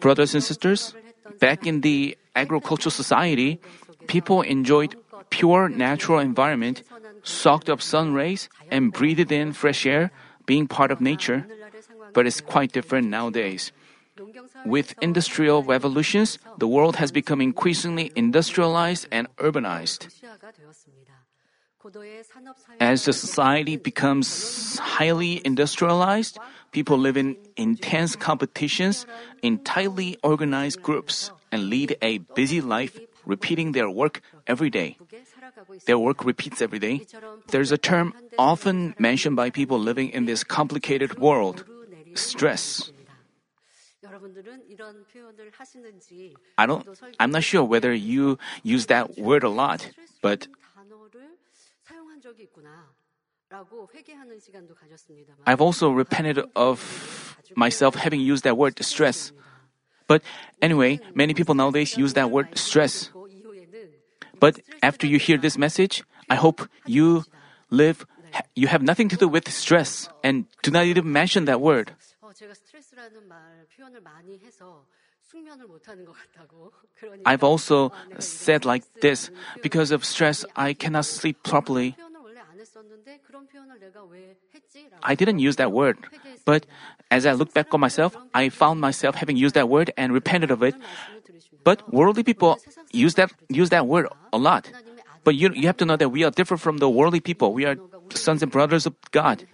Brothers and sisters, back in the agricultural society, people enjoyed pure natural environment, soaked up sun rays, and breathed in fresh air, being part of nature. But it's quite different nowadays. With industrial revolutions, the world has become increasingly industrialized and urbanized. As the society becomes highly industrialized, people live in intense competitions in tightly organized groups and lead a busy life, repeating their work every day. Their work repeats every day. There's a term often mentioned by people living in this complicated world stress. I don't, I'm not sure whether you use that word a lot, but I've also repented of myself having used that word stress. But anyway, many people nowadays use that word stress. But after you hear this message, I hope you live, you have nothing to do with stress and do not even mention that word. I've also said like this because of stress, I cannot sleep properly. I didn't use that word, but as I look back on myself, I found myself having used that word and repented of it. But worldly people use that use that word a lot. But you you have to know that we are different from the worldly people. We are sons and brothers of God.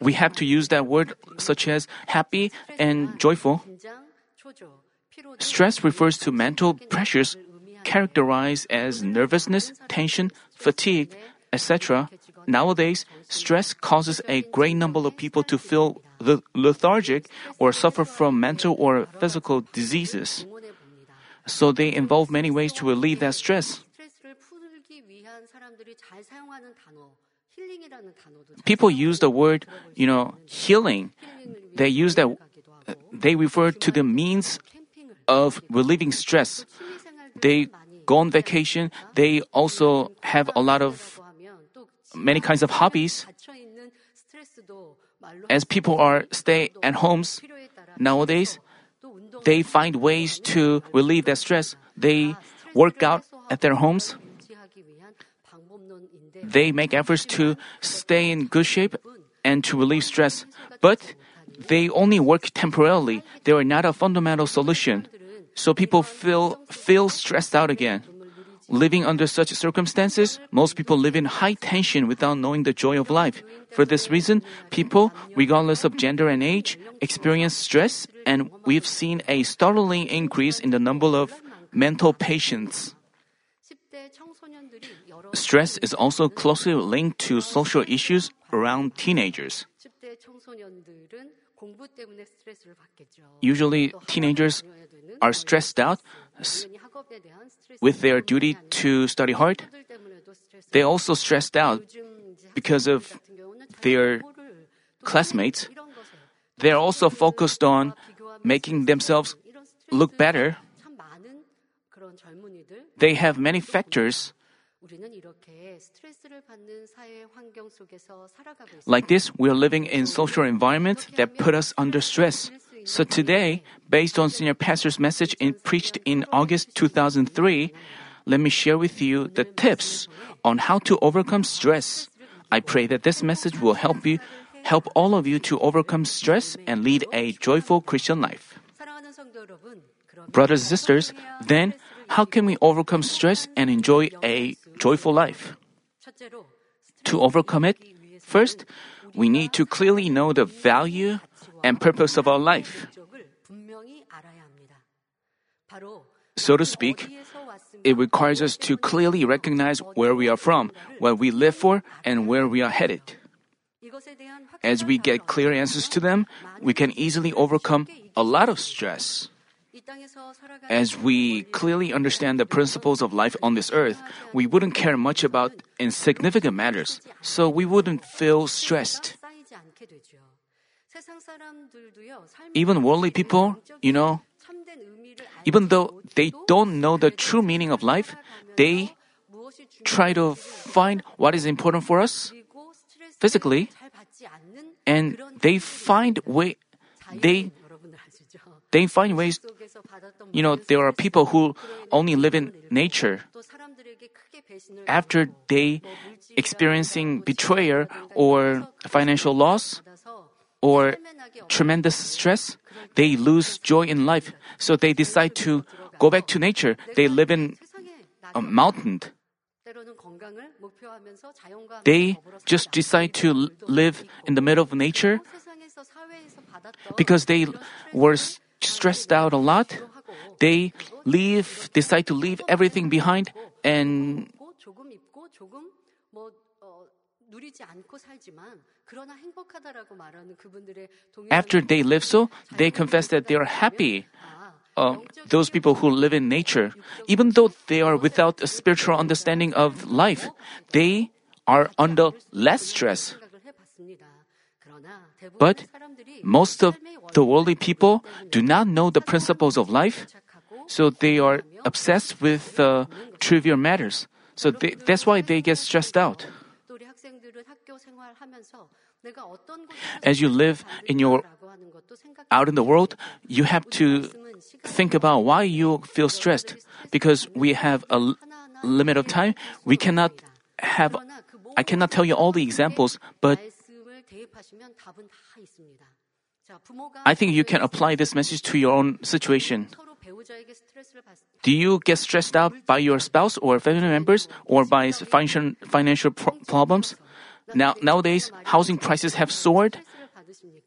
We have to use that word such as happy and joyful. Stress refers to mental pressures characterized as nervousness, tension, fatigue, etc. Nowadays, stress causes a great number of people to feel lethargic or suffer from mental or physical diseases. So they involve many ways to relieve that stress. People use the word, you know, healing. They use that, they refer to the means of relieving stress. They go on vacation. They also have a lot of many kinds of hobbies. As people are stay at homes nowadays, they find ways to relieve their stress. They work out at their homes. They make efforts to stay in good shape and to relieve stress. But they only work temporarily. They are not a fundamental solution. So people feel feel stressed out again. Living under such circumstances, most people live in high tension without knowing the joy of life. For this reason, people, regardless of gender and age, experience stress, and we've seen a startling increase in the number of mental patients. Stress is also closely linked to social issues around teenagers. Usually, teenagers are stressed out with their duty to study hard. They're also stressed out because of their classmates. They are also focused on making themselves look better. They have many factors. Like this, we are living in social environments that put us under stress. So today, based on senior pastor's message in, preached in August 2003, let me share with you the tips on how to overcome stress. I pray that this message will help you, help all of you to overcome stress and lead a joyful Christian life. Brothers and sisters, then how can we overcome stress and enjoy a joyful life? To overcome it, first, we need to clearly know the value and purpose of our life. So to speak, it requires us to clearly recognize where we are from, what we live for, and where we are headed. As we get clear answers to them, we can easily overcome a lot of stress. As we clearly understand the principles of life on this earth, we wouldn't care much about insignificant matters, so we wouldn't feel stressed. Even worldly people, you know, even though they don't know the true meaning of life, they try to find what is important for us physically, and they find way they they find ways you know there are people who only live in nature. after they experiencing betrayal or financial loss or tremendous stress they lose joy in life. So they decide to go back to nature. They live in a mountain. they just decide to live in the middle of nature because they were stressed out a lot. They leave, decide to leave everything behind and after they live so, they confess that they are happy. Uh, those people who live in nature, even though they are without a spiritual understanding of life, they are under less stress. But most of the worldly people do not know the principles of life, so they are obsessed with uh, trivial matters. So they, that's why they get stressed out. As you live in your out in the world, you have to think about why you feel stressed. Because we have a l- limit of time, we cannot have. I cannot tell you all the examples, but I think you can apply this message to your own situation. Do you get stressed out by your spouse or family members or by financial financial problems? Now nowadays housing prices have soared.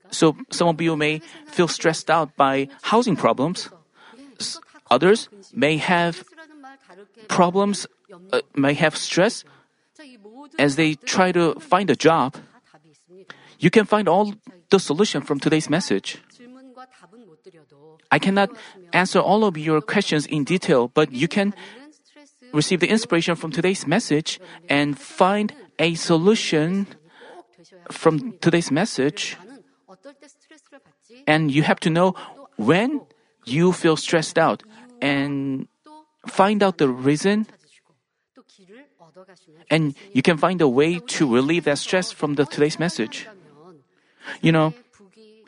So some of you may feel stressed out by housing problems. Others may have problems, uh, may have stress as they try to find a job. You can find all the solution from today's message. I cannot answer all of your questions in detail, but you can receive the inspiration from today's message and find a solution from today's message. And you have to know when you feel stressed out and find out the reason and you can find a way to relieve that stress from the today's message. You know,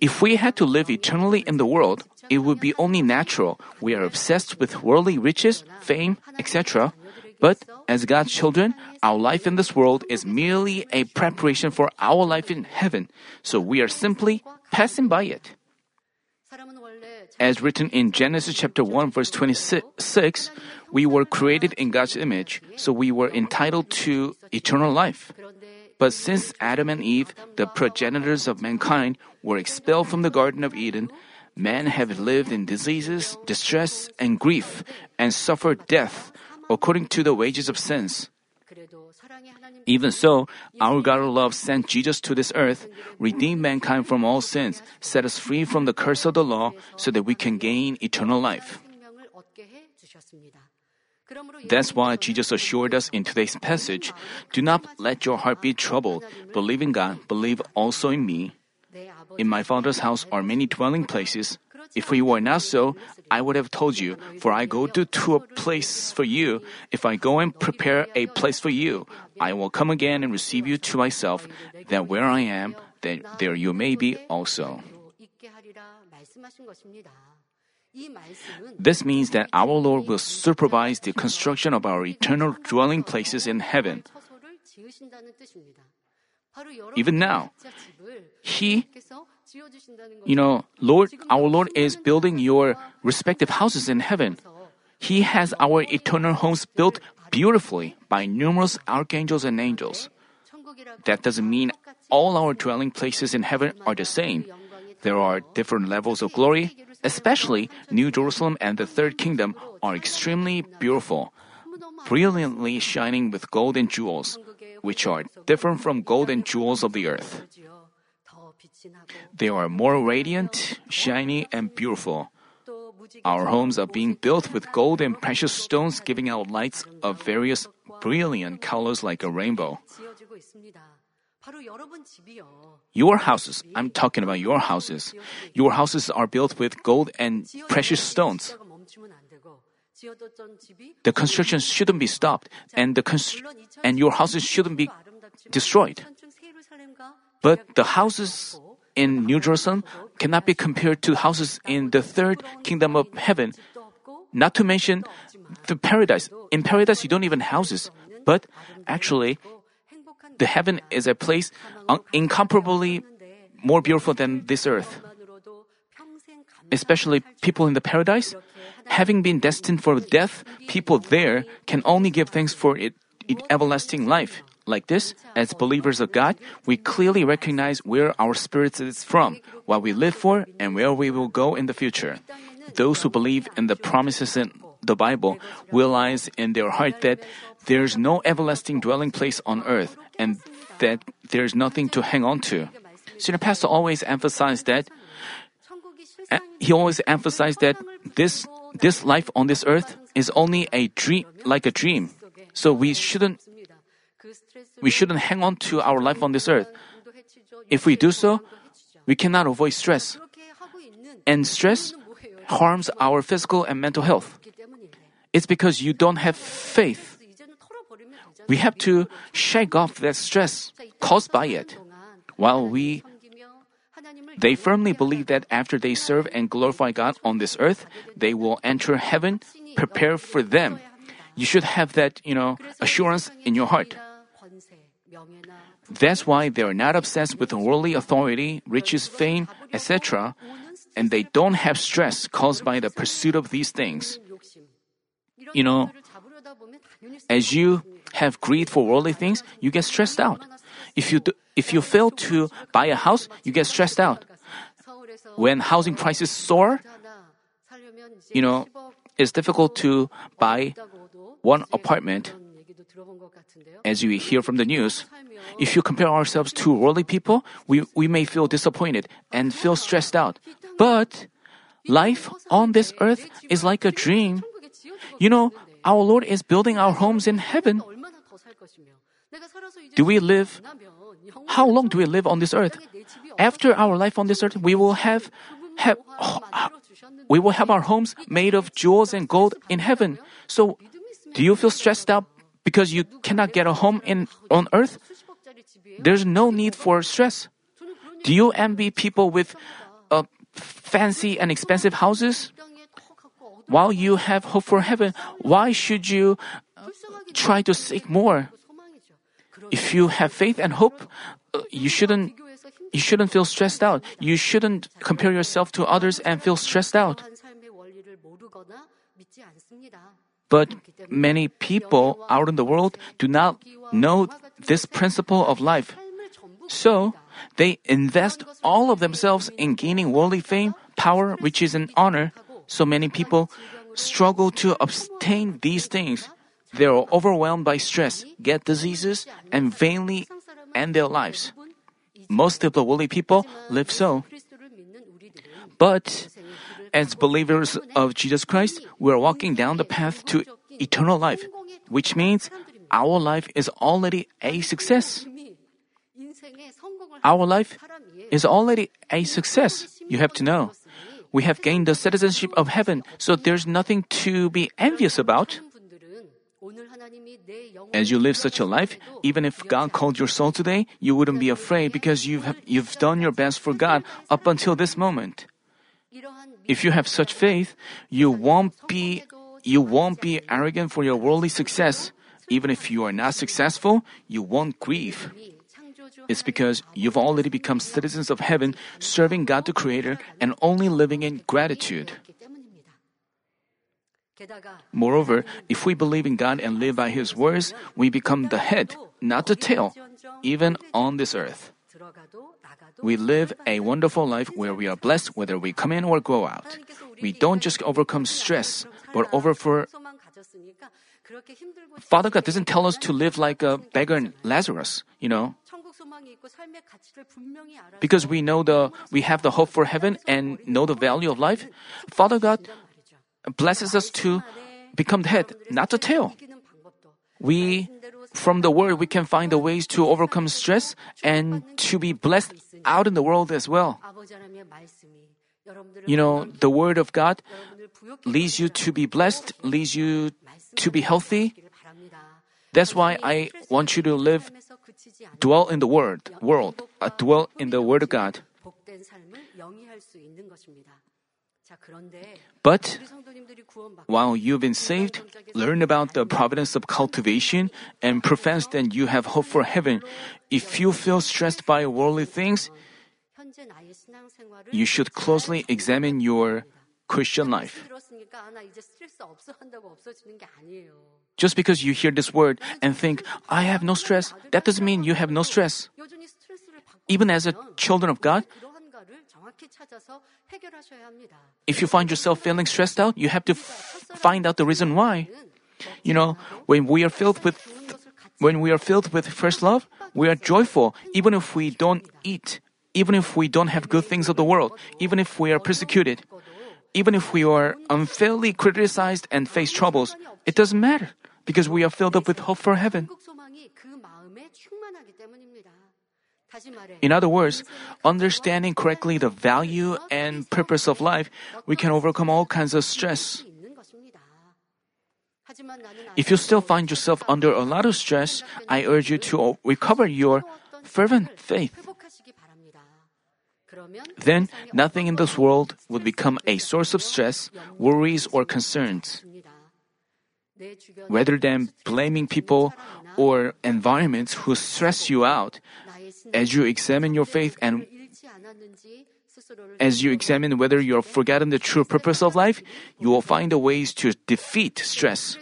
if we had to live eternally in the world, it would be only natural. We are obsessed with worldly riches, fame, etc. But as God's children, our life in this world is merely a preparation for our life in heaven. So we are simply passing by it. As written in Genesis chapter 1 verse 26, we were created in God's image, so we were entitled to eternal life. But since Adam and Eve, the progenitors of mankind, were expelled from the Garden of Eden, men have lived in diseases, distress, and grief, and suffered death according to the wages of sins. Even so, our God of love sent Jesus to this earth, redeemed mankind from all sins, set us free from the curse of the law, so that we can gain eternal life. That's why Jesus assured us in today's passage do not let your heart be troubled. Believe in God, believe also in me. In my Father's house are many dwelling places. If we were not so, I would have told you, for I go to, to a place for you. If I go and prepare a place for you, I will come again and receive you to myself, that where I am, that there you may be also. This means that our Lord will supervise the construction of our eternal dwelling places in heaven. Even now, He, you know, Lord, our Lord is building your respective houses in heaven. He has our eternal homes built beautifully by numerous archangels and angels. That doesn't mean all our dwelling places in heaven are the same. There are different levels of glory, especially New Jerusalem and the Third Kingdom are extremely beautiful, brilliantly shining with gold and jewels, which are different from gold and jewels of the earth. They are more radiant, shiny, and beautiful. Our homes are being built with gold and precious stones giving out lights of various brilliant colors like a rainbow. Your houses, I'm talking about your houses. Your houses are built with gold and precious stones. The construction shouldn't be stopped, and the const- and your houses shouldn't be destroyed. But the houses in New Jerusalem, cannot be compared to houses in the third kingdom of heaven. Not to mention the paradise. In paradise, you don't even houses. But actually, the heaven is a place un- incomparably more beautiful than this earth. Especially people in the paradise, having been destined for death, people there can only give thanks for it, it everlasting life. Like this, as believers of God, we clearly recognize where our spirit is from, what we live for, and where we will go in the future. Those who believe in the promises in the Bible realize in their heart that there's no everlasting dwelling place on earth and that there's nothing to hang on to. Senior Pastor always emphasized that uh, he always emphasized that this this life on this earth is only a dream like a dream. So we shouldn't we shouldn't hang on to our life on this earth. If we do so, we cannot avoid stress. And stress harms our physical and mental health. It's because you don't have faith. We have to shake off that stress caused by it. While we they firmly believe that after they serve and glorify God on this earth, they will enter heaven prepared for them. You should have that, you know, assurance in your heart. That's why they are not obsessed with worldly authority, riches, fame, etc., and they don't have stress caused by the pursuit of these things. You know, as you have greed for worldly things, you get stressed out. If you do, if you fail to buy a house, you get stressed out. When housing prices soar, you know, it's difficult to buy one apartment. As you hear from the news, if you compare ourselves to worldly people, we, we may feel disappointed and feel stressed out. But life on this earth is like a dream. You know, our Lord is building our homes in heaven. Do we live? How long do we live on this earth? After our life on this earth, we will have, have we will have our homes made of jewels and gold in heaven. So, do you feel stressed out because you cannot get a home in on earth? There's no need for stress. Do you envy people with uh, fancy and expensive houses? While you have hope for heaven, why should you uh, try to seek more? If you have faith and hope, uh, you shouldn't you shouldn't feel stressed out. You shouldn't compare yourself to others and feel stressed out. But many people out in the world do not know this principle of life. So, they invest all of themselves in gaining worldly fame, power, riches, and honor. So many people struggle to obtain these things. They are overwhelmed by stress, get diseases, and vainly end their lives. Most of the worldly people live so. But as believers of Jesus Christ, we are walking down the path to eternal life, which means our life is already a success. Our life is already a success. You have to know. We have gained the citizenship of heaven, so there's nothing to be envious about. As you live such a life, even if God called your soul today, you wouldn't be afraid because you've, you've done your best for God up until this moment. If you have such faith, you won't be you won't be arrogant for your worldly success. Even if you are not successful, you won't grieve. It's because you've already become citizens of heaven, serving God the Creator, and only living in gratitude. Moreover, if we believe in God and live by His words, we become the head, not the tail, even on this earth. We live a wonderful life where we are blessed whether we come in or go out. We don't just overcome stress, but over for Father God doesn't tell us to live like a beggar Lazarus, you know. Because we know the we have the hope for heaven and know the value of life, Father God blesses us to become the head, not the tail. We from the word we can find the ways to overcome stress and to be blessed out in the world as well. You know, the word of God leads you to be blessed, leads you to be healthy. That's why I want you to live, dwell in the word, world, uh, dwell in the word of God. But while you've been saved, learn about the providence of cultivation and profess that you have hope for heaven. If you feel stressed by worldly things, you should closely examine your Christian life. Just because you hear this word and think, I have no stress, that doesn't mean you have no stress. Even as a children of God, if you find yourself feeling stressed out, you have to f- find out the reason why. You know, when we are filled with when we are filled with first love, we are joyful even if we don't eat, even if we don't have good things of the world, even if we are persecuted, even if we are unfairly criticized and face troubles. It doesn't matter because we are filled up with hope for heaven. In other words, understanding correctly the value and purpose of life, we can overcome all kinds of stress. If you still find yourself under a lot of stress, I urge you to recover your fervent faith. Then, nothing in this world would become a source of stress, worries, or concerns. Rather than blaming people or environments who stress you out, as you examine your faith and as you examine whether you have forgotten the true purpose of life, you will find ways to defeat stress.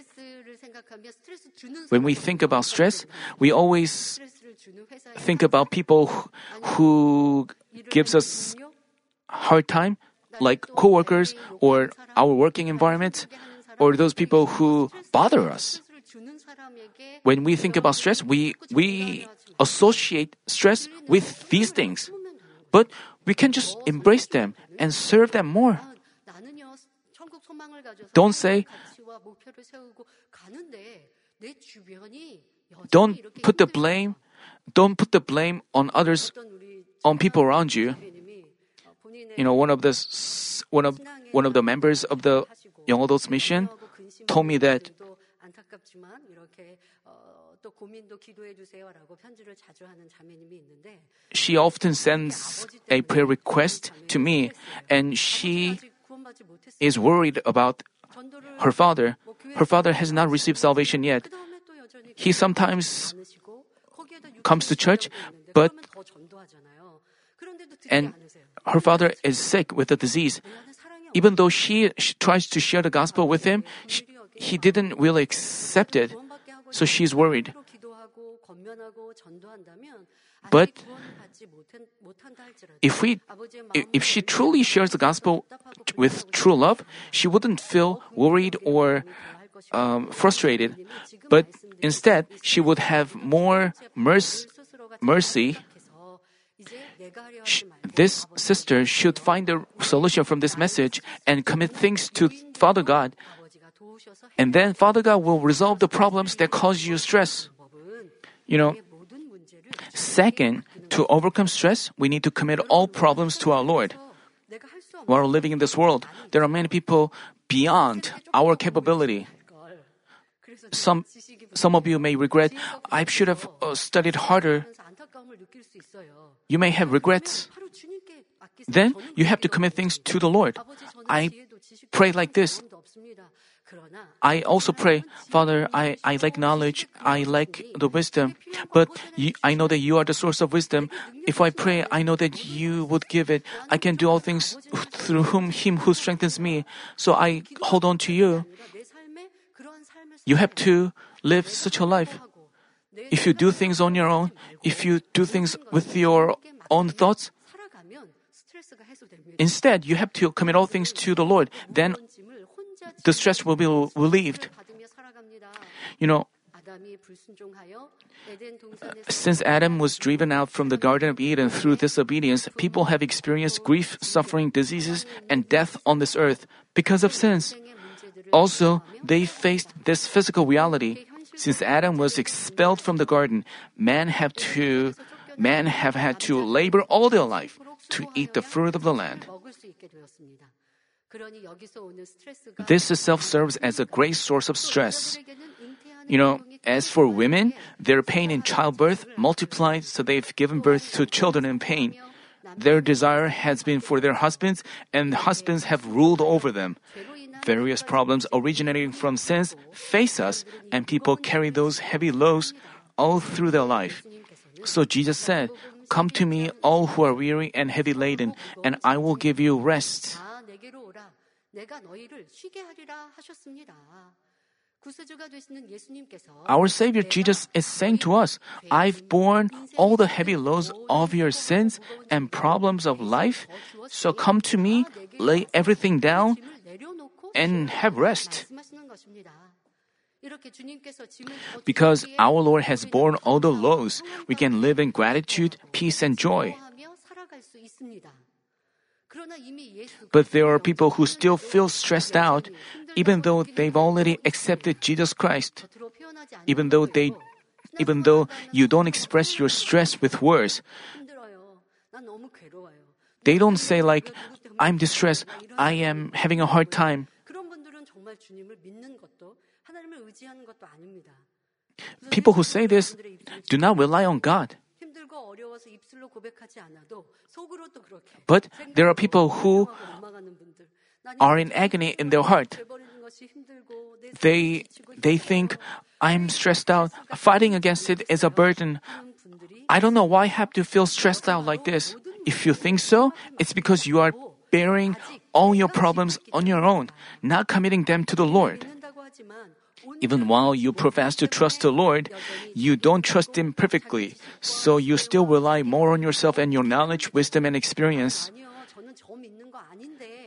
When we think about stress, we always think about people who, who gives us hard time, like coworkers or our working environment, or those people who bother us. When we think about stress, we we associate stress with these things. But we can just embrace them and serve them more. Don't say, don't put the blame, don't put the blame on others, on people around you. You know, one of the one of one of the members of the Young Adults Mission told me that she often sends a prayer request to me, and she is worried about her father. Her father has not received salvation yet. He sometimes comes to church, but and her father is sick with a disease. Even though she, she tries to share the gospel with him, she, he didn't really accept it so she's worried. But if we, if she truly shares the gospel with true love, she wouldn't feel worried or um, frustrated. But instead, she would have more mercy. mercy. This sister should find a solution from this message and commit things to Father God and then Father God will resolve the problems that cause you stress. You know, second, to overcome stress, we need to commit all problems to our Lord. While living in this world, there are many people beyond our capability. Some, some of you may regret, I should have uh, studied harder. You may have regrets. Then you have to commit things to the Lord. I pray like this I also pray, Father, I, I lack knowledge, I lack the wisdom, but you, I know that you are the source of wisdom. If I pray, I know that you would give it. I can do all things through whom Him who strengthens me. So I hold on to you. You have to live such a life. If you do things on your own, if you do things with your own thoughts, instead you have to commit all things to the Lord. Then the stress will be relieved. You know, since Adam was driven out from the Garden of Eden through disobedience, people have experienced grief, suffering, diseases, and death on this earth because of sins. Also, they faced this physical reality. Since Adam was expelled from the garden, man have to men have had to labor all their life to eat the fruit of the land. This itself serves as a great source of stress. You know, as for women, their pain in childbirth multiplied, so they've given birth to children in pain. Their desire has been for their husbands, and husbands have ruled over them. Various problems originating from sins face us, and people carry those heavy loads all through their life. So Jesus said, Come to me, all who are weary and heavy laden, and I will give you rest. Our Savior Jesus is saying to us, I've borne all the heavy loads of your sins and problems of life, so come to me, lay everything down, and have rest. Because our Lord has borne all the loads, we can live in gratitude, peace, and joy. But there are people who still feel stressed out, even though they've already accepted Jesus Christ. Even though they, even though you don't express your stress with words, they don't say like, "I'm distressed. I am having a hard time." People who say this do not rely on God. But there are people who are in agony in their heart. They, they think, I'm stressed out. Fighting against it is a burden. I don't know why I have to feel stressed out like this. If you think so, it's because you are bearing all your problems on your own, not committing them to the Lord. Even while you profess to trust the Lord, you don't trust Him perfectly, so you still rely more on yourself and your knowledge, wisdom, and experience.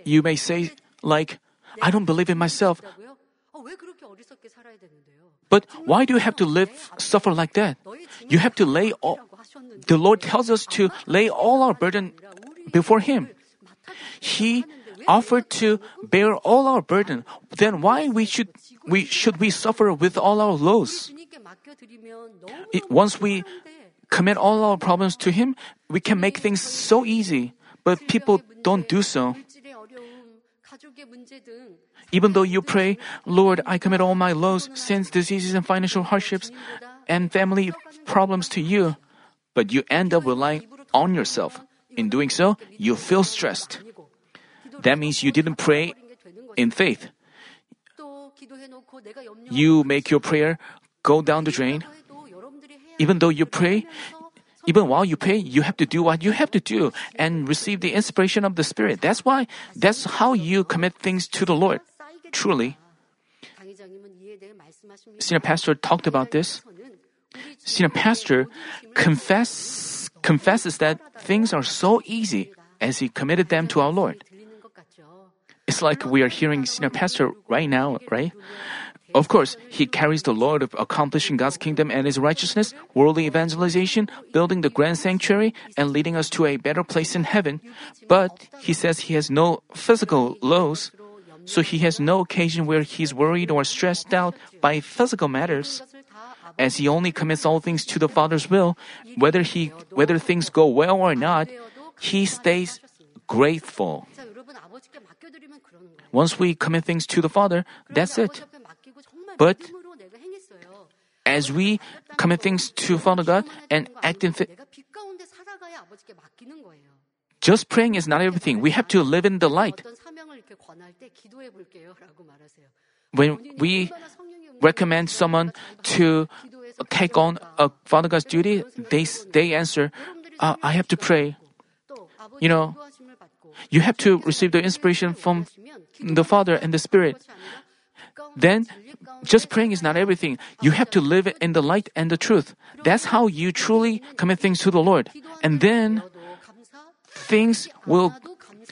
You may say, like, I don't believe in myself. But why do you have to live, suffer like that? You have to lay all, the Lord tells us to lay all our burden before Him. He offered to bear all our burden. Then why we should we should we suffer with all our lows? Once we commit all our problems to Him, we can make things so easy. But people don't do so. Even though you pray, Lord, I commit all my lows, sins, diseases, and financial hardships and family problems to you, but you end up relying on yourself. In doing so, you feel stressed. That means you didn't pray in faith you make your prayer go down the drain. Even though you pray, even while you pray, you have to do what you have to do and receive the inspiration of the Spirit. That's why, that's how you commit things to the Lord, truly. Senior pastor talked about this. Senior pastor confess, confesses that things are so easy as he committed them to our Lord. It's like we are hearing senior pastor right now, right? Of course, he carries the load of accomplishing God's kingdom and his righteousness, worldly evangelization, building the grand sanctuary, and leading us to a better place in heaven. But he says he has no physical lows, so he has no occasion where he's worried or stressed out by physical matters. As he only commits all things to the Father's will, whether he whether things go well or not, he stays grateful. Once we commit things to the Father, that's it. But as we commit things to Father God and act in faith, just praying is not everything. We have to live in the light. When we recommend someone to take on a Father God's duty, they, they answer, uh, I have to pray. You know, you have to receive the inspiration from the Father and the Spirit. Then, just praying is not everything. You have to live in the light and the truth. That's how you truly commit things to the Lord. And then, things will,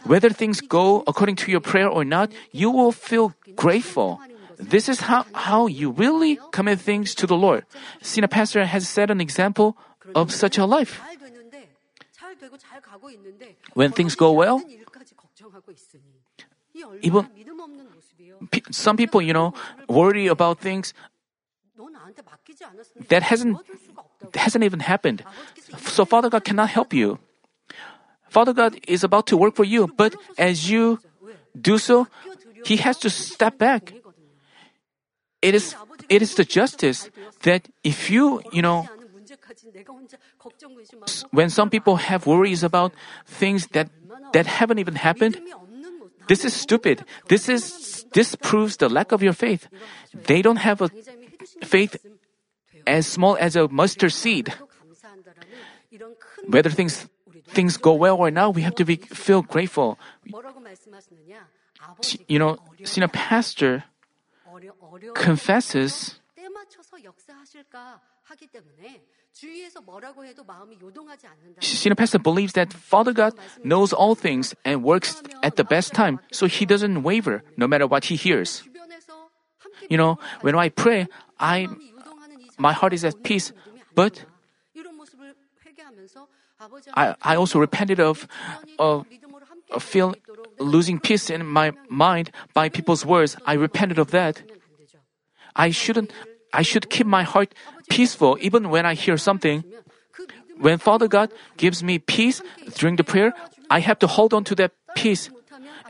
whether things go according to your prayer or not, you will feel grateful. This is how, how you really commit things to the Lord. Senior Pastor has set an example of such a life. When things go well, even some people, you know, worry about things that hasn't hasn't even happened. So Father God cannot help you. Father God is about to work for you, but as you do so, he has to step back. It is it is the justice that if you, you know, when some people have worries about things that, that haven't even happened, this is stupid. This is this proves the lack of your faith. They don't have a faith as small as a mustard seed. Whether things things go well or not, we have to be feel grateful. You know, senior pastor confesses Senior pastor believes that Father God knows all things and works at the best time, so he doesn't waver no matter what he hears. You know, when I pray, I my heart is at peace, but I, I also repented of, of, of feel losing peace in my mind by people's words. I repented of that. I shouldn't I should keep my heart peaceful even when I hear something. When Father God gives me peace during the prayer, I have to hold on to that peace.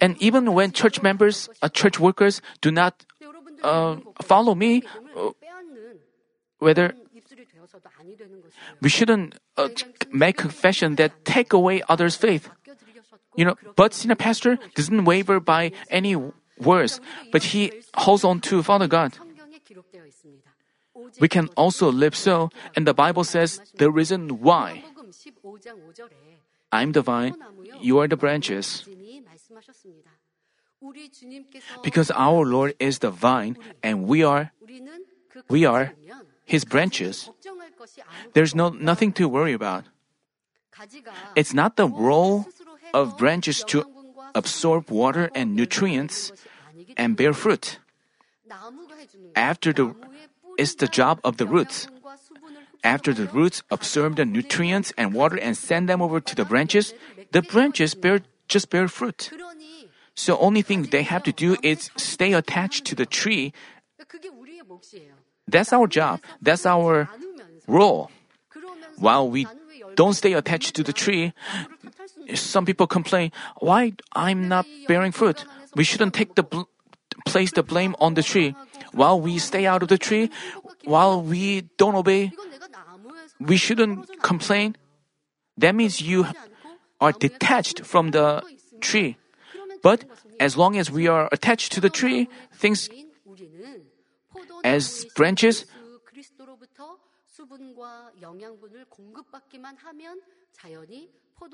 And even when church members, uh, church workers do not uh, follow me, uh, whether we shouldn't uh, make confession that take away others' faith. You know, but senior pastor doesn't waver by any words, but he holds on to Father God. We can also live so, and the Bible says the reason why. I'm the vine, you are the branches. Because our Lord is the vine and we are we are his branches. There's no nothing to worry about. It's not the role of branches to absorb water and nutrients and bear fruit. After the is the job of the roots. After the roots absorb the nutrients and water and send them over to the branches, the branches bear, just bear fruit. So only thing they have to do is stay attached to the tree. That's our job. That's our role. While we don't stay attached to the tree, some people complain, why I'm not bearing fruit? We shouldn't take the bl- place the blame on the tree while we stay out of the tree, while we don't obey, we shouldn't complain. That means you are detached from the tree. But as long as we are attached to the tree, things as branches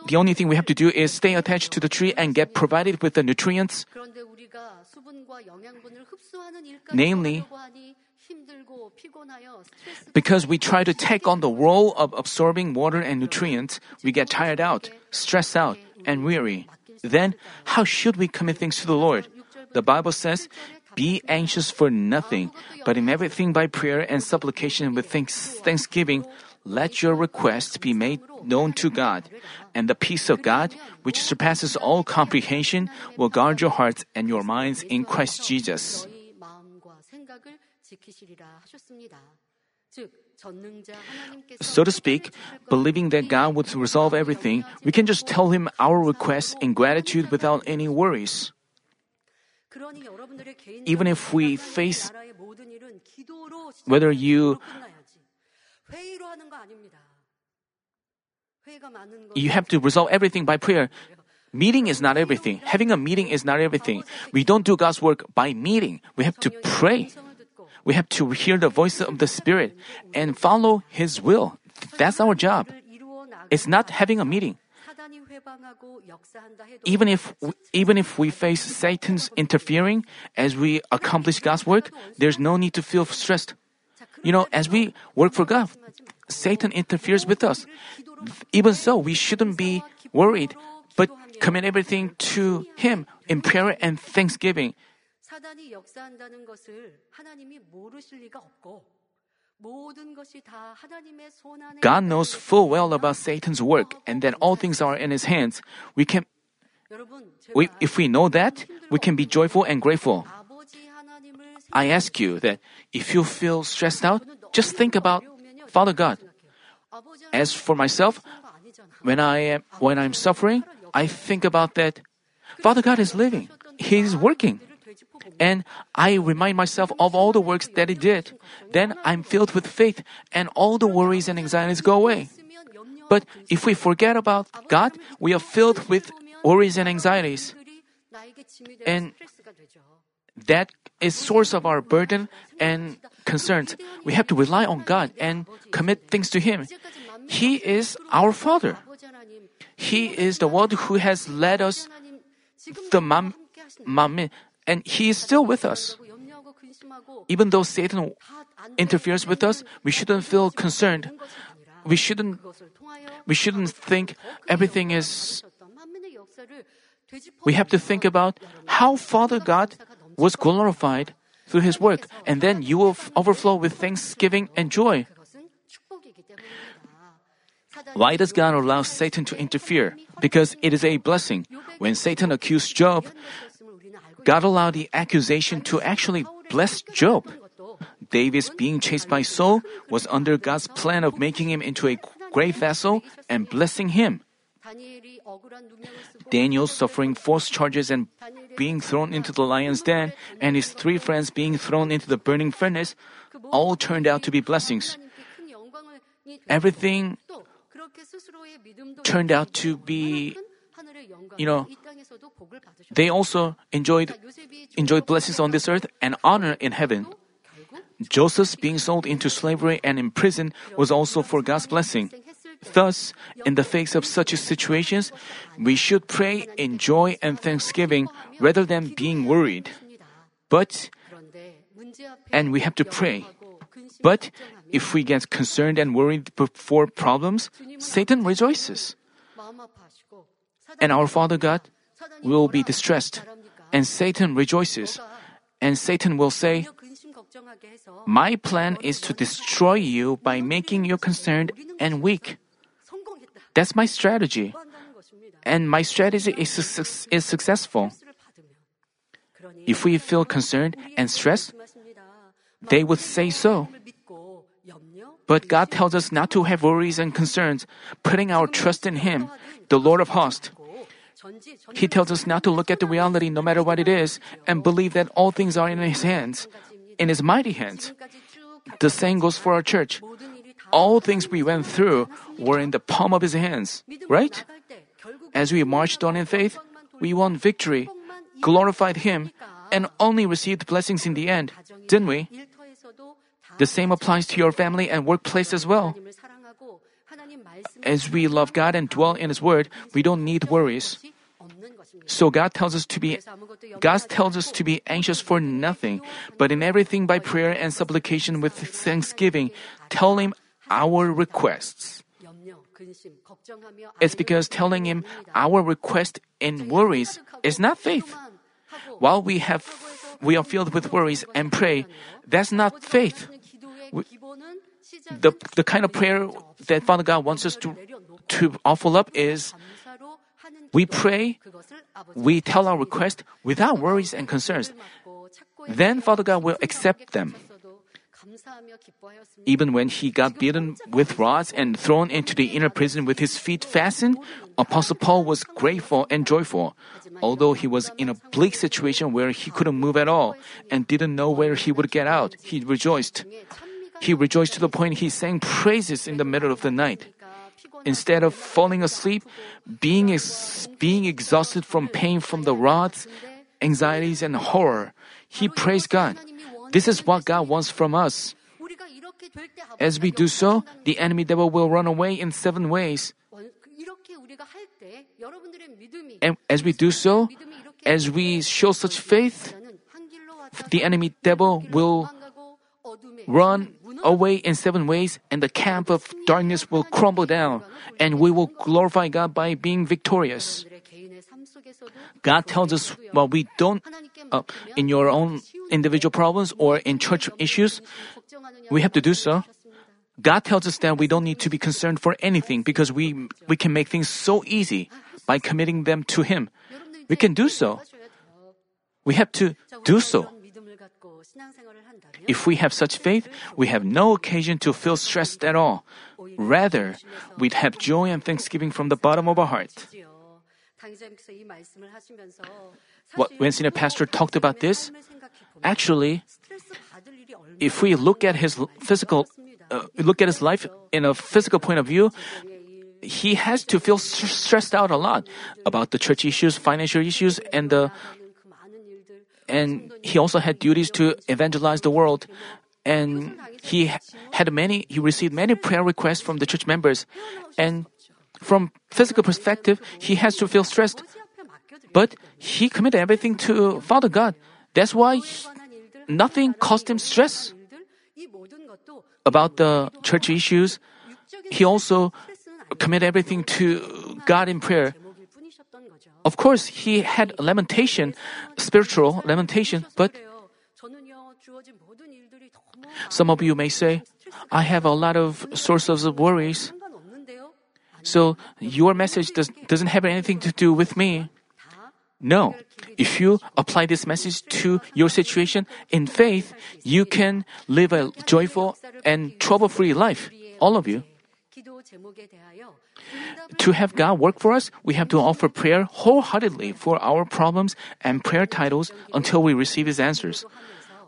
the only thing we have to do is stay attached to the tree and get provided with the nutrients. Namely, because we try to take on the role of absorbing water and nutrients, we get tired out, stressed out, and weary. Then, how should we commit things to the Lord? The Bible says, Be anxious for nothing, but in everything by prayer and supplication with thanks- thanksgiving, let your requests be made known to God, and the peace of God, which surpasses all comprehension, will guard your hearts and your minds in Christ Jesus. So to speak, believing that God would resolve everything, we can just tell Him our requests in gratitude without any worries. Even if we face, whether you you have to resolve everything by prayer. Meeting is not everything. Having a meeting is not everything. We don't do God's work by meeting. We have to pray. We have to hear the voice of the Spirit and follow His will. That's our job. It's not having a meeting. Even if even if we face Satan's interfering as we accomplish God's work, there's no need to feel stressed. You know, as we work for God, Satan interferes with us. Even so, we shouldn't be worried, but commit everything to Him in prayer and thanksgiving. God knows full well about Satan's work and that all things are in his hands. We can we, if we know that, we can be joyful and grateful. I ask you that if you feel stressed out, just think about Father God. As for myself, when I am when I'm suffering, I think about that Father God is living. He is working. And I remind myself of all the works that He did. Then I'm filled with faith and all the worries and anxieties go away. But if we forget about God, we are filled with worries and anxieties. And that is source of our burden and concerns. We have to rely on God and commit things to Him. He is our Father. He is the one who has led us the mom, mom, and He is still with us. Even though Satan interferes with us, we shouldn't feel concerned. We shouldn't, we shouldn't think everything is. We have to think about how Father God was glorified through his work, and then you will overflow with thanksgiving and joy. Why does God allow Satan to interfere? Because it is a blessing. When Satan accused Job, God allowed the accusation to actually bless Job. David's being chased by Saul was under God's plan of making him into a great vessel and blessing him. Daniel's suffering false charges and being thrown into the lion's den and his three friends being thrown into the burning furnace all turned out to be blessings. Everything turned out to be you know they also enjoyed enjoyed blessings on this earth and honor in heaven. Joseph's being sold into slavery and imprisoned was also for God's blessing. Thus, in the face of such situations, we should pray in joy and thanksgiving rather than being worried. But, and we have to pray. But if we get concerned and worried before problems, Satan rejoices. And our Father God will be distressed, and Satan rejoices. And Satan will say, My plan is to destroy you by making you concerned and weak. That's my strategy. And my strategy is, su- is successful. If we feel concerned and stressed, they would say so. But God tells us not to have worries and concerns, putting our trust in Him, the Lord of hosts. He tells us not to look at the reality no matter what it is and believe that all things are in His hands, in His mighty hands. The same goes for our church all things we went through were in the palm of his hands, right? As we marched on in faith, we won victory, glorified him, and only received blessings in the end, didn't we? The same applies to your family and workplace as well. As we love God and dwell in His Word, we don't need worries. So God tells us to be God tells us to be anxious for nothing, but in everything by prayer and supplication with thanksgiving, tell him our requests. It's because telling Him our request and worries is not faith. While we have we are filled with worries and pray, that's not faith. We, the, the kind of prayer that Father God wants us to, to offer up is we pray, we tell our request without worries and concerns. Then Father God will accept them. Even when he got beaten with rods and thrown into the inner prison with his feet fastened, Apostle Paul was grateful and joyful. Although he was in a bleak situation where he couldn't move at all and didn't know where he would get out, he rejoiced. He rejoiced to the point he sang praises in the middle of the night. Instead of falling asleep, being, ex- being exhausted from pain from the rods, anxieties, and horror, he praised God. This is what God wants from us. As we do so, the enemy devil will run away in seven ways. And as we do so, as we show such faith, the enemy devil will run away in seven ways, and the camp of darkness will crumble down, and we will glorify God by being victorious. God tells us what we don't, uh, in your own individual problems or in church issues, we have to do so. God tells us that we don't need to be concerned for anything because we, we can make things so easy by committing them to Him. We can do so. We have to do so. If we have such faith, we have no occasion to feel stressed at all. Rather, we'd have joy and thanksgiving from the bottom of our heart. What, when senior pastor talked about this, actually, if we look at his physical, uh, look at his life in a physical point of view, he has to feel stressed out a lot about the church issues, financial issues, and the and he also had duties to evangelize the world. And he had many he received many prayer requests from the church members. And from physical perspective, he has to feel stressed. But he committed everything to Father God. That's why he, nothing caused him stress. About the church issues, he also committed everything to God in prayer. Of course, he had lamentation, spiritual lamentation, but some of you may say, I have a lot of sources of worries. So your message does, doesn't have anything to do with me. No. If you apply this message to your situation in faith, you can live a joyful and trouble free life, all of you. To have God work for us, we have to offer prayer wholeheartedly for our problems and prayer titles until we receive His answers.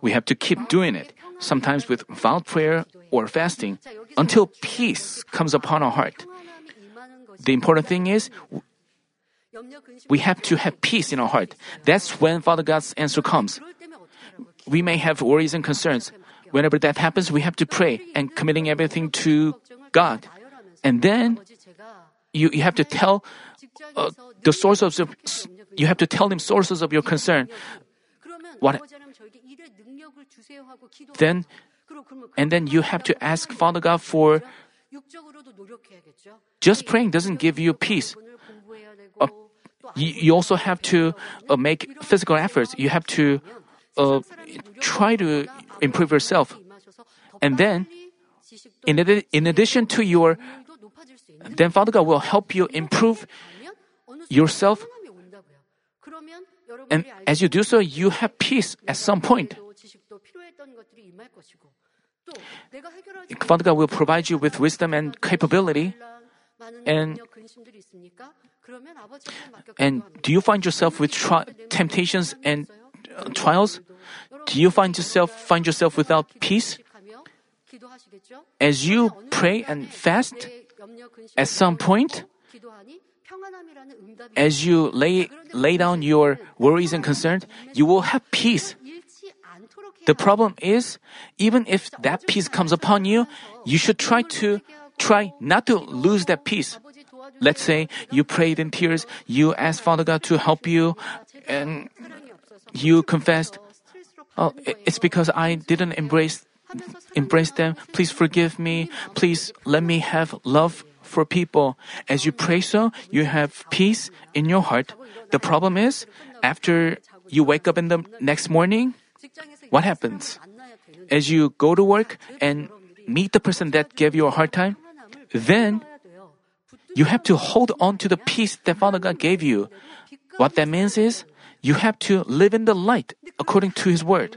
We have to keep doing it, sometimes with vowed prayer or fasting, until peace comes upon our heart the important thing is we have to have peace in our heart. That's when Father God's answer comes. We may have worries and concerns. Whenever that happens, we have to pray and committing everything to God. And then you, you have to tell uh, the source of you have to tell him sources of your concern. What then and then you have to ask Father God for just praying doesn't give you peace. Uh, you, also have to uh, make physical efforts. You have to uh, try to improve yourself. And then, in, adi- in addition to your, then Father God will help you improve yourself. And as you do so, you have peace at some point. Father God will provide you with wisdom and capability. And- And do you find yourself with tri- temptations and uh, trials? Do you find yourself find yourself without peace? As you pray and fast, at some point, as you lay lay down your worries and concerns, you will have peace. The problem is, even if that peace comes upon you, you should try to try not to lose that peace. Let's say you prayed in tears, you asked Father God to help you, and you confessed, "Oh, it's because I didn't embrace embrace them. Please forgive me. Please let me have love for people." As you pray so, you have peace in your heart. The problem is, after you wake up in the next morning, what happens? As you go to work and meet the person that gave you a hard time, then you have to hold on to the peace that Father God gave you. What that means is you have to live in the light according to His word.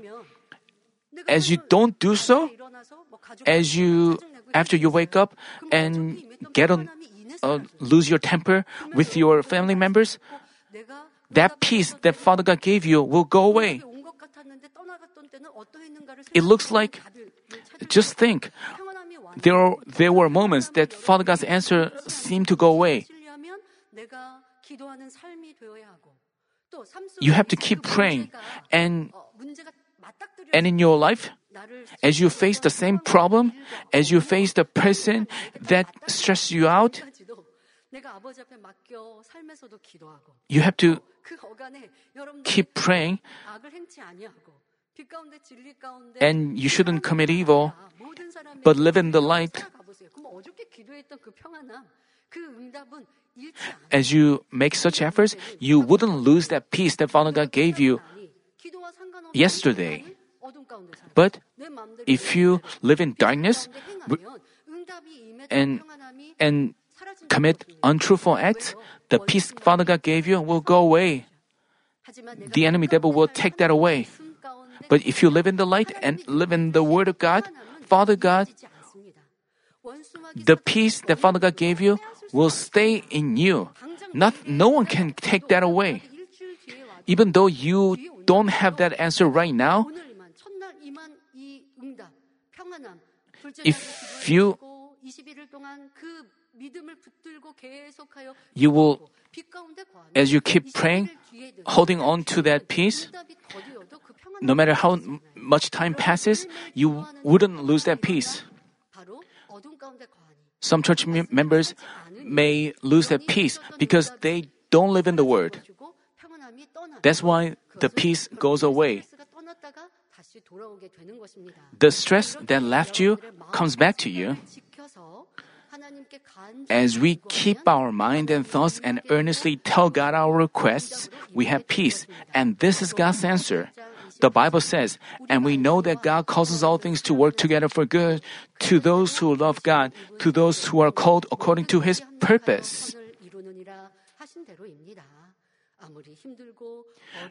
As you don't do so, as you after you wake up and get on uh, lose your temper with your family members, that peace that Father God gave you will go away. It looks like just think there there were moments that Father God's answer seemed to go away. You have to keep praying and and in your life as you face the same problem, as you face the person that stresses you out, you have to keep praying and you shouldn't commit evil, but live in the light. As you make such efforts, you wouldn't lose that peace that Father God gave you yesterday. But if you live in darkness and and commit untruthful acts, the peace Father God gave you will go away. The enemy devil will take that away. But if you live in the light and live in the Word of God, Father God, the peace that Father God gave you will stay in you. Not, no one can take that away. Even though you don't have that answer right now, if you you will, as you keep praying, holding on to that peace, no matter how much time passes, you wouldn't lose that peace. Some church members may lose that peace because they don't live in the Word. That's why the peace goes away. The stress that left you comes back to you. As we keep our mind and thoughts and earnestly tell God our requests, we have peace, and this is God's answer. The Bible says, and we know that God causes all things to work together for good to those who love God, to those who are called according to his purpose.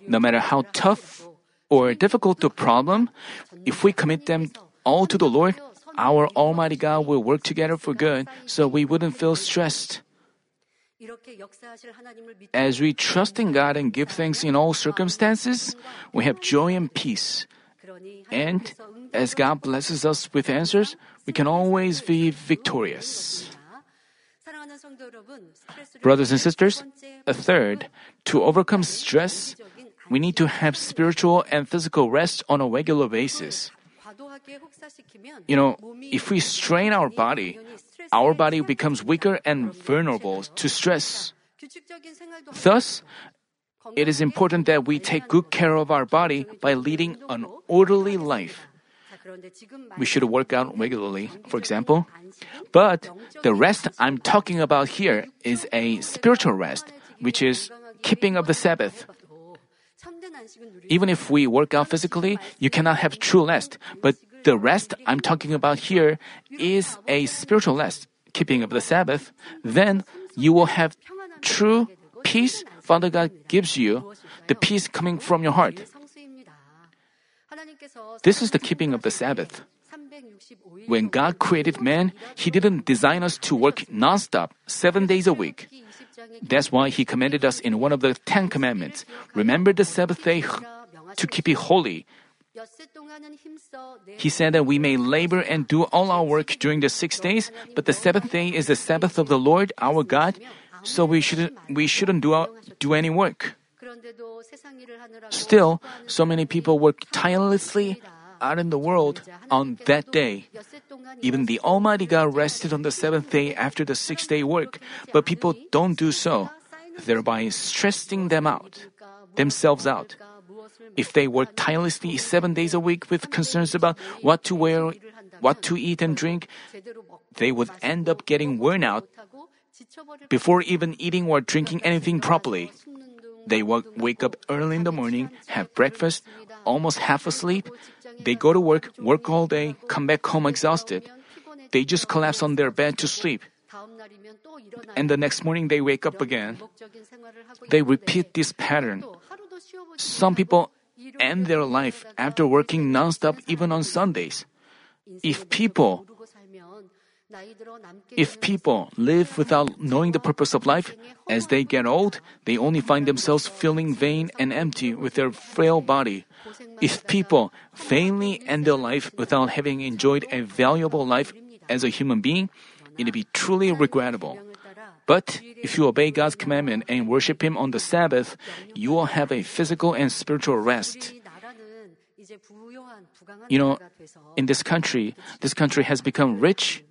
No matter how tough or difficult the problem, if we commit them all to the Lord, our Almighty God will work together for good so we wouldn't feel stressed. As we trust in God and give thanks in all circumstances, we have joy and peace. And as God blesses us with answers, we can always be victorious. Brothers and sisters, a third, to overcome stress, we need to have spiritual and physical rest on a regular basis you know, if we strain our body, our body becomes weaker and vulnerable to stress. Thus, it is important that we take good care of our body by leading an orderly life. We should work out regularly, for example. But the rest I'm talking about here is a spiritual rest, which is keeping of the Sabbath. Even if we work out physically, you cannot have true rest, but the rest I'm talking about here is a spiritual rest, keeping of the Sabbath. Then you will have true peace Father God gives you, the peace coming from your heart. This is the keeping of the Sabbath. When God created man, He didn't design us to work nonstop, seven days a week. That's why He commanded us in one of the Ten Commandments remember the Sabbath day to keep it holy, he said that we may labor and do all our work during the six days, but the seventh day is the Sabbath of the Lord our God, so we shouldn't, we shouldn't do, our- do any work. Still, so many people work tirelessly out in the world on that day. Even the Almighty God rested on the seventh day after the six day work, but people don't do so, thereby stressing them out, themselves out. If they work tirelessly seven days a week with concerns about what to wear, what to eat and drink, they would end up getting worn out before even eating or drinking anything properly. They wake up early in the morning, have breakfast, almost half asleep. They go to work, work all day, come back home exhausted. They just collapse on their bed to sleep. And the next morning they wake up again. They repeat this pattern. Some people end their life after working nonstop even on Sundays. If people if people live without knowing the purpose of life, as they get old, they only find themselves feeling vain and empty with their frail body. If people vainly end their life without having enjoyed a valuable life as a human being, it'd be truly regrettable. But if you obey God's commandment and worship Him on the Sabbath, you will have a physical and spiritual rest. You know, in this country, this country has become rich.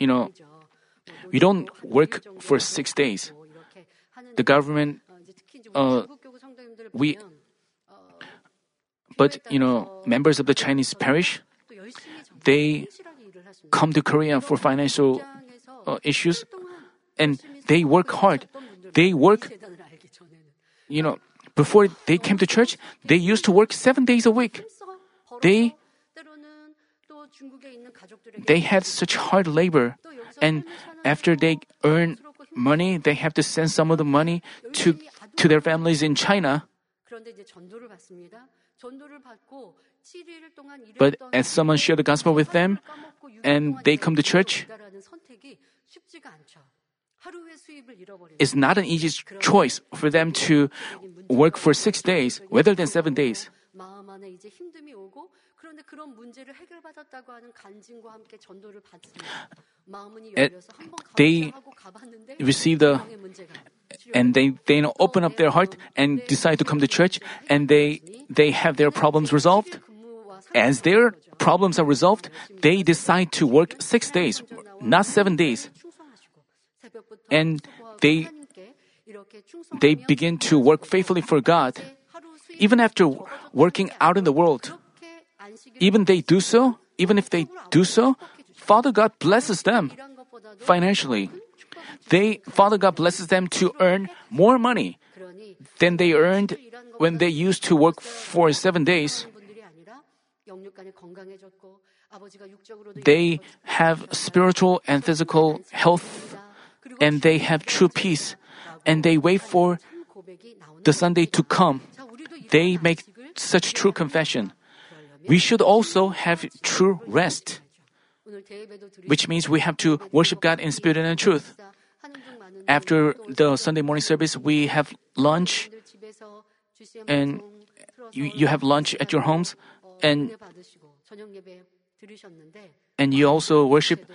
You know, we don't work for six days. The government, uh, we, but you know, members of the Chinese parish, they come to Korea for financial Uh, issues, and they work hard. They work, you know, before they came to church, they used to work seven days a week. They they had such hard labor, and after they earn money, they have to send some of the money to to their families in China. But as someone share the gospel with them and they come to church, it's not an easy choice for them to work for six days rather than seven days they receive the and they they open up their heart and decide to come to church and they they have their problems resolved. as their problems are resolved they decide to work 6 days not 7 days. and they they begin to work faithfully for God even after working out in the world even they do so, even if they do so, Father God blesses them financially. They Father God blesses them to earn more money than they earned when they used to work for 7 days. They have spiritual and physical health and they have true peace and they wait for the Sunday to come. They make such true confession we should also have true rest, which means we have to worship God in spirit and in truth. After the Sunday morning service, we have lunch, and you, you have lunch at your homes, and and you also worship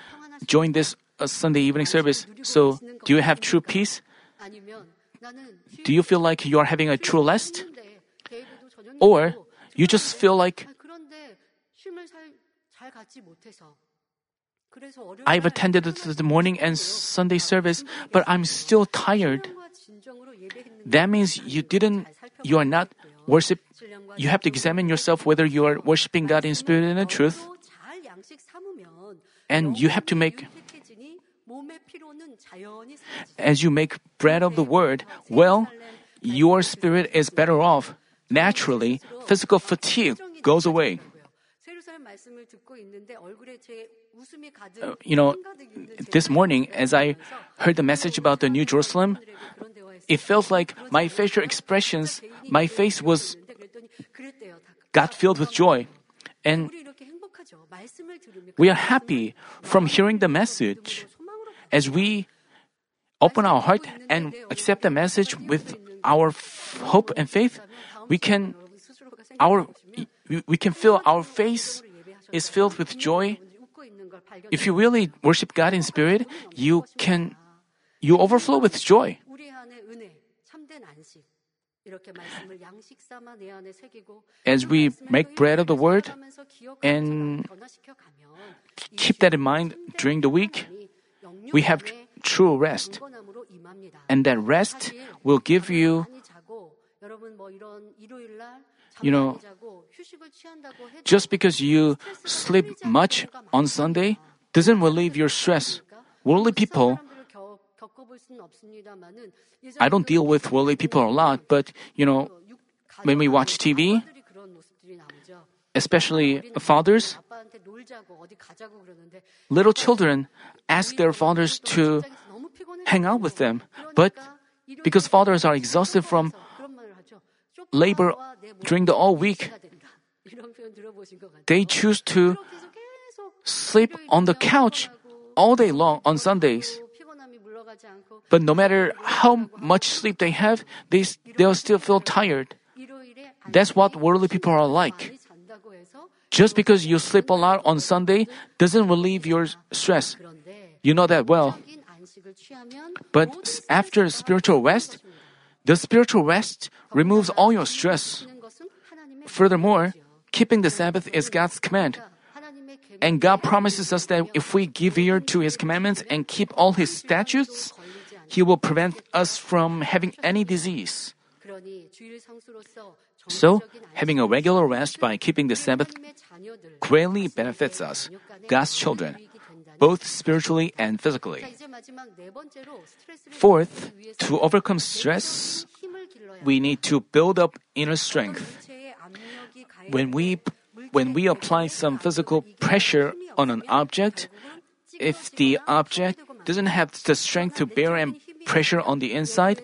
join this uh, Sunday evening service. So, do you have true peace? Do you feel like you are having a true rest? Or you just feel like I've attended the morning and Sunday service, but I'm still tired. That means you didn't, you are not worship. You have to examine yourself whether you are worshiping God in spirit and in truth. And you have to make, as you make bread of the word, well, your spirit is better off. Naturally, physical fatigue goes away. Uh, you know, this morning as I heard the message about the New Jerusalem, it felt like my facial expressions, my face was got filled with joy. And we are happy from hearing the message. as we open our heart and accept the message with our f- hope and faith we can our we, we can feel our face is filled with joy, if you really worship God in spirit, you can you overflow with joy. As we make bread of the word and keep that in mind during the week, we have true rest. And that rest will give you you know, just because you sleep much on Sunday doesn't relieve your stress. Worldly people, I don't deal with worldly people a lot, but you know, when we watch TV, especially fathers, little children ask their fathers to hang out with them. But because fathers are exhausted from labor during the all week, they choose to sleep on the couch all day long on Sundays. But no matter how much sleep they have, they, they'll still feel tired. That's what worldly people are like. Just because you sleep a lot on Sunday doesn't relieve your stress. You know that well. But after spiritual rest, the spiritual rest removes all your stress. Furthermore, keeping the Sabbath is God's command. And God promises us that if we give ear to His commandments and keep all His statutes, He will prevent us from having any disease. So, having a regular rest by keeping the Sabbath greatly benefits us, God's children, both spiritually and physically. Fourth, to overcome stress, we need to build up inner strength. When we when we apply some physical pressure on an object, if the object doesn't have the strength to bear and pressure on the inside,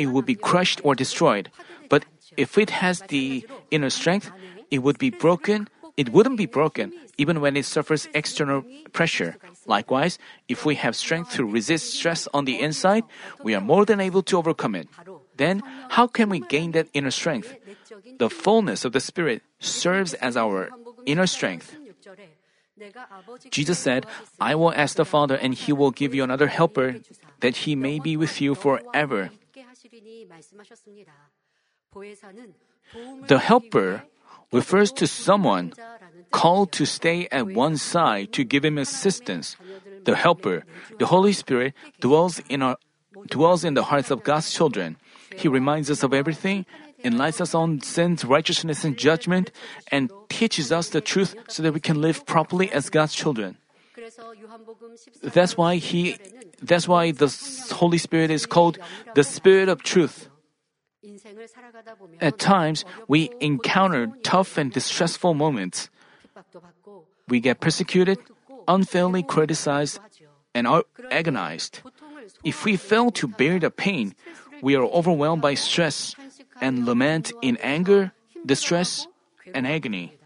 it will be crushed or destroyed. But if it has the inner strength, it would be broken. It wouldn't be broken even when it suffers external pressure. Likewise, if we have strength to resist stress on the inside, we are more than able to overcome it. Then, how can we gain that inner strength? The fullness of the Spirit serves as our inner strength. Jesus said, I will ask the Father, and he will give you another helper, that he may be with you forever. The helper refers to someone called to stay at one side to give him assistance. The helper, the Holy Spirit, dwells in our dwells in the hearts of God's children. He reminds us of everything, enlightens us on sins, righteousness, and judgment, and teaches us the truth so that we can live properly as God's children. That's why he that's why the Holy Spirit is called the Spirit of Truth. At times, we encounter tough and distressful moments. We get persecuted, unfairly criticized, and are agonized. If we fail to bear the pain, we are overwhelmed by stress and lament in anger, distress, and agony.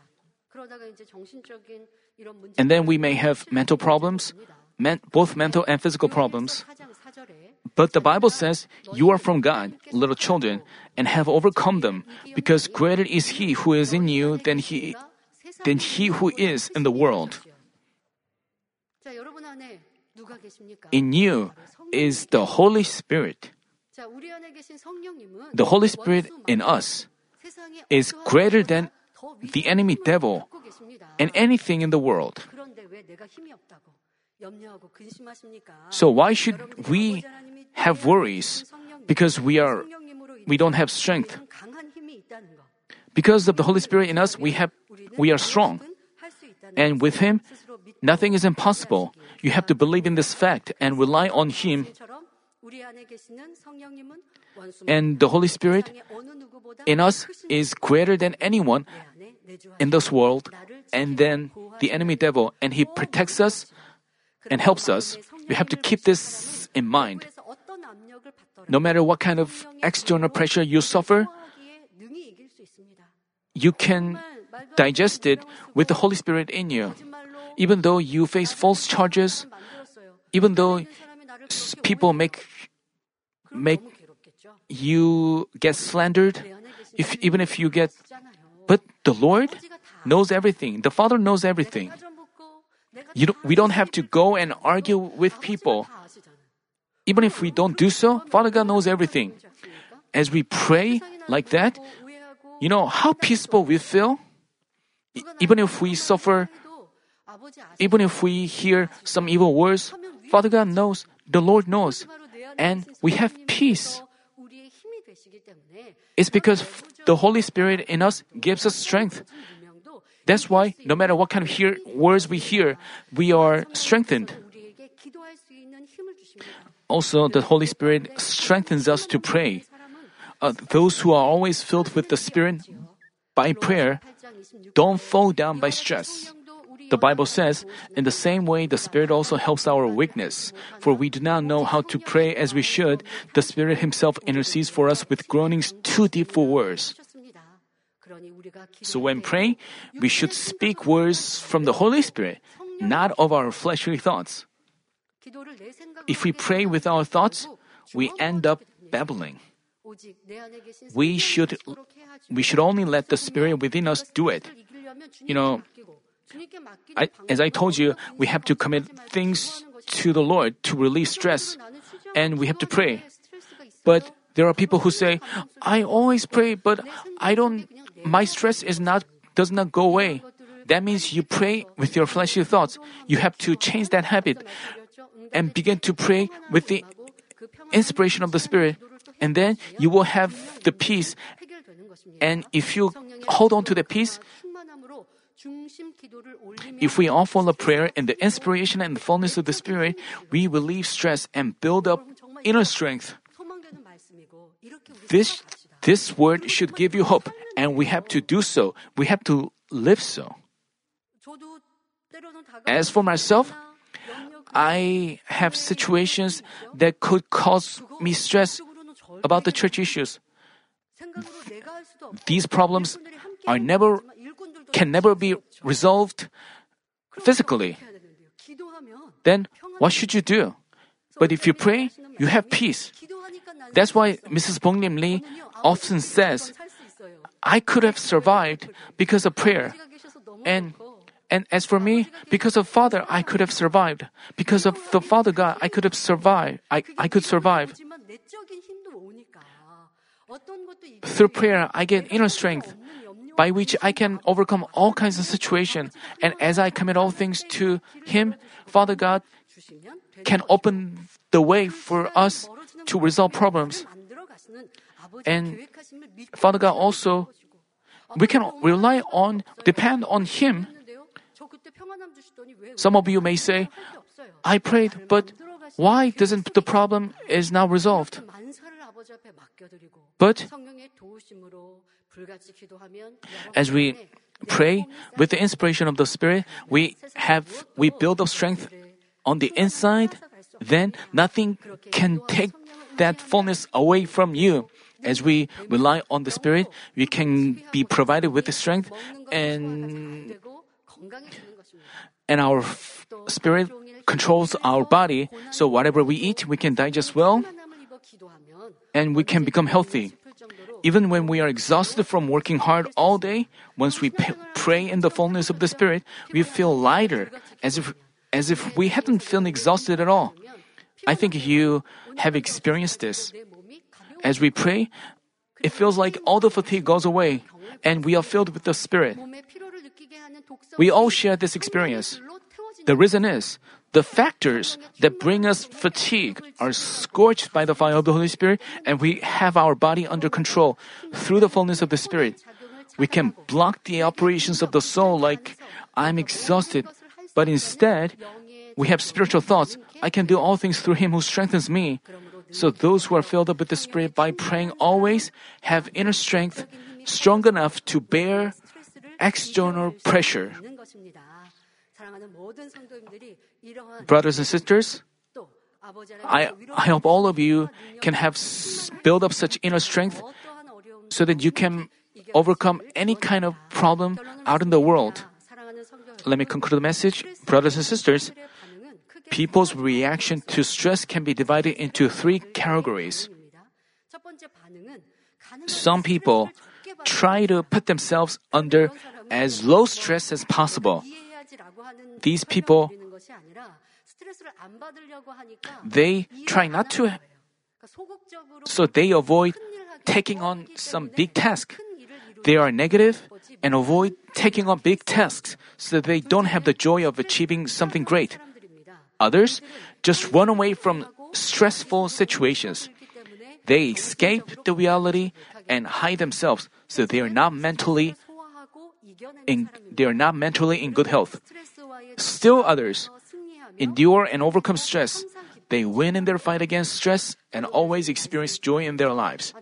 And then we may have mental problems, men- both mental and physical problems. But the Bible says, You are from God, little children, and have overcome them, because greater is He who is in you than He, than he who is in the world. In you is the Holy Spirit. The Holy Spirit in us is greater than the enemy devil and anything in the world. So why should we have worries because we are we don't have strength? Because of the Holy Spirit in us, we have we are strong. And with him, nothing is impossible. You have to believe in this fact and rely on him. And the Holy Spirit in us is greater than anyone in this world and then the enemy devil and he protects us and helps us. We have to keep this in mind. No matter what kind of external pressure you suffer, you can digest it with the Holy Spirit in you. Even though you face false charges, even though people make make you get slandered, if even if you get but the Lord knows everything. The Father knows everything. You don't, we don't have to go and argue with people. Even if we don't do so, Father God knows everything. As we pray like that, you know how peaceful we feel? Even if we suffer, even if we hear some evil words, Father God knows, the Lord knows, and we have peace. It's because the Holy Spirit in us gives us strength. That's why no matter what kind of hear, words we hear, we are strengthened. Also, the Holy Spirit strengthens us to pray. Uh, those who are always filled with the Spirit by prayer don't fall down by stress. The Bible says, in the same way, the Spirit also helps our weakness. For we do not know how to pray as we should, the Spirit Himself intercedes for us with groanings too deep for words. So when praying, we should speak words from the Holy Spirit, not of our fleshly thoughts. If we pray with our thoughts, we end up babbling. We should we should only let the spirit within us do it. You know, I, as I told you, we have to commit things to the Lord to release stress, and we have to pray. But there are people who say, "I always pray, but I don't. My stress is not does not go away." That means you pray with your fleshly thoughts. You have to change that habit and begin to pray with the inspiration of the Spirit, and then you will have the peace. And if you hold on to the peace, if we offer the prayer in the inspiration and the fullness of the Spirit, we relieve stress and build up inner strength. This, this word should give you hope, and we have to do so. We have to live so. As for myself, I have situations that could cause me stress about the church issues. These problems are never can never be resolved physically. then what should you do? But if you pray, you have peace. That's why Mrs. Bonglim Lee often says, I could have survived because of prayer. And and as for me, because of Father, I could have survived. Because of the Father God, I could have survived. I, I could survive. Through prayer, I get inner strength by which I can overcome all kinds of situations. And as I commit all things to Him, Father God can open the way for us to resolve problems. And Father God also, we can rely on, depend on Him. Some of you may say, I prayed, but why doesn't the problem is now resolved? But as we pray with the inspiration of the Spirit, we have we build up strength on the inside. Then nothing can take that fullness away from you. As we rely on the Spirit, we can be provided with the strength and and our spirit controls our body. So whatever we eat, we can digest well and we can become healthy. Even when we are exhausted from working hard all day, once we p- pray in the fullness of the Spirit, we feel lighter, as if as if we hadn't felt exhausted at all. I think you have experienced this. As we pray, it feels like all the fatigue goes away, and we are filled with the Spirit. We all share this experience. The reason is the factors that bring us fatigue are scorched by the fire of the Holy Spirit, and we have our body under control through the fullness of the Spirit. We can block the operations of the soul like, I'm exhausted, but instead, we have spiritual thoughts. I can do all things through Him who strengthens me. So those who are filled up with the Spirit by praying always have inner strength strong enough to bear external pressure. Brothers and sisters, I, I hope all of you can have s- build up such inner strength so that you can overcome any kind of problem out in the world. Let me conclude the message. Brothers and sisters, people's reaction to stress can be divided into three categories. Some people try to put themselves under as low stress as possible. These people, they try not to, so they avoid taking on some big task. They are negative and avoid taking on big tasks so they don't have the joy of achieving something great. Others just run away from stressful situations. They escape the reality and hide themselves so they are not mentally in, they are not mentally in good health. Still others endure and overcome stress. They win in their fight against stress and always experience joy in their lives.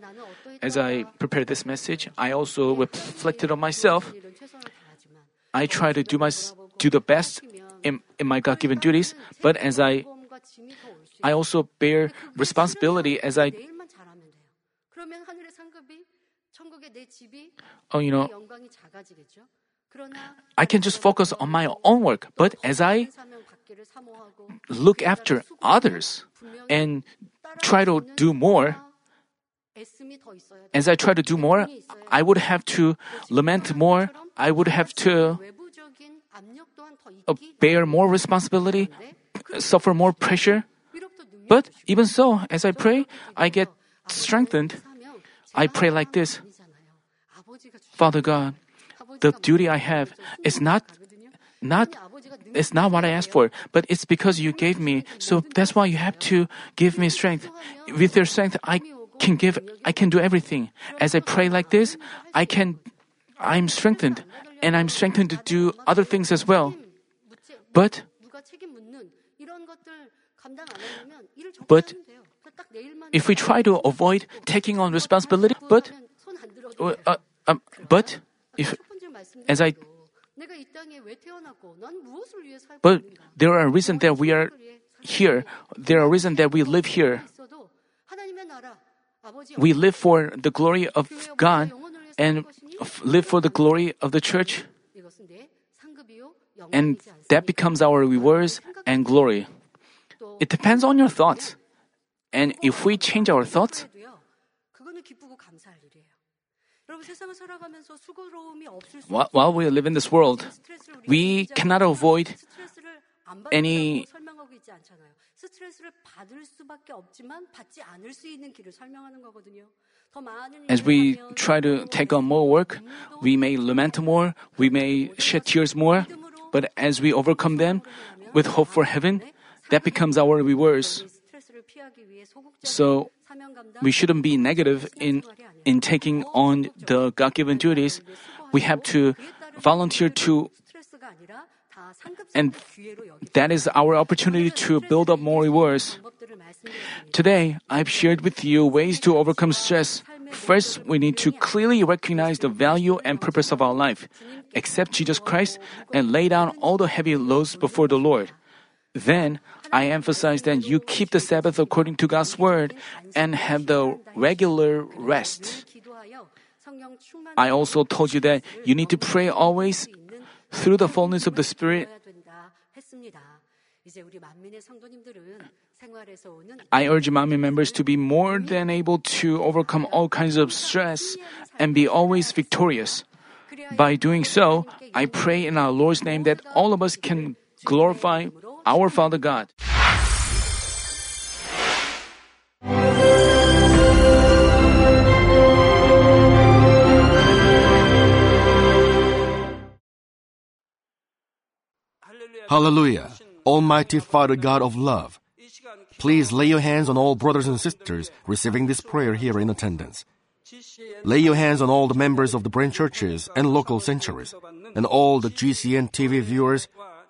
As I prepared this message, I also reflected on myself. I try to do my do the best in, in my God-given duties, but as I I also bear responsibility as I oh you know I can just focus on my own work, but as I look after others and try to do more, as I try to do more, I would have to lament more. I would have to uh, bear more responsibility, suffer more pressure. But even so, as I pray, I get strengthened. I pray like this Father God, the duty I have is not not it's not what I asked for, but it's because you gave me. So that's why you have to give me strength. With your strength, I can give, I can do everything. As I pray like this, I can, I'm strengthened, and I'm strengthened to do other things as well. But, but if we try to avoid taking on responsibility, but, uh, um, but if, as I but there are reasons that we are here. There are reasons that we live here. We live for the glory of God and live for the glory of the church. And that becomes our rewards and glory. It depends on your thoughts. And if we change our thoughts, while we live in this world, we cannot avoid any as we try to take on more work, we may lament more, we may shed tears more, but as we overcome them with hope for heaven, that becomes our rewards. So we shouldn't be negative in, in taking on the God given duties. We have to volunteer to and that is our opportunity to build up more rewards. Today, I've shared with you ways to overcome stress. First, we need to clearly recognize the value and purpose of our life, accept Jesus Christ, and lay down all the heavy loads before the Lord. Then I emphasize that you keep the Sabbath according to God's word and have the regular rest. I also told you that you need to pray always through the fullness of the Spirit. I urge Manmin members to be more than able to overcome all kinds of stress and be always victorious. By doing so, I pray in our Lord's name that all of us can glorify our Father God. Hallelujah. Almighty Father God of love, please lay your hands on all brothers and sisters receiving this prayer here in attendance. Lay your hands on all the members of the branch churches and local sanctuaries, and all the GCN TV viewers,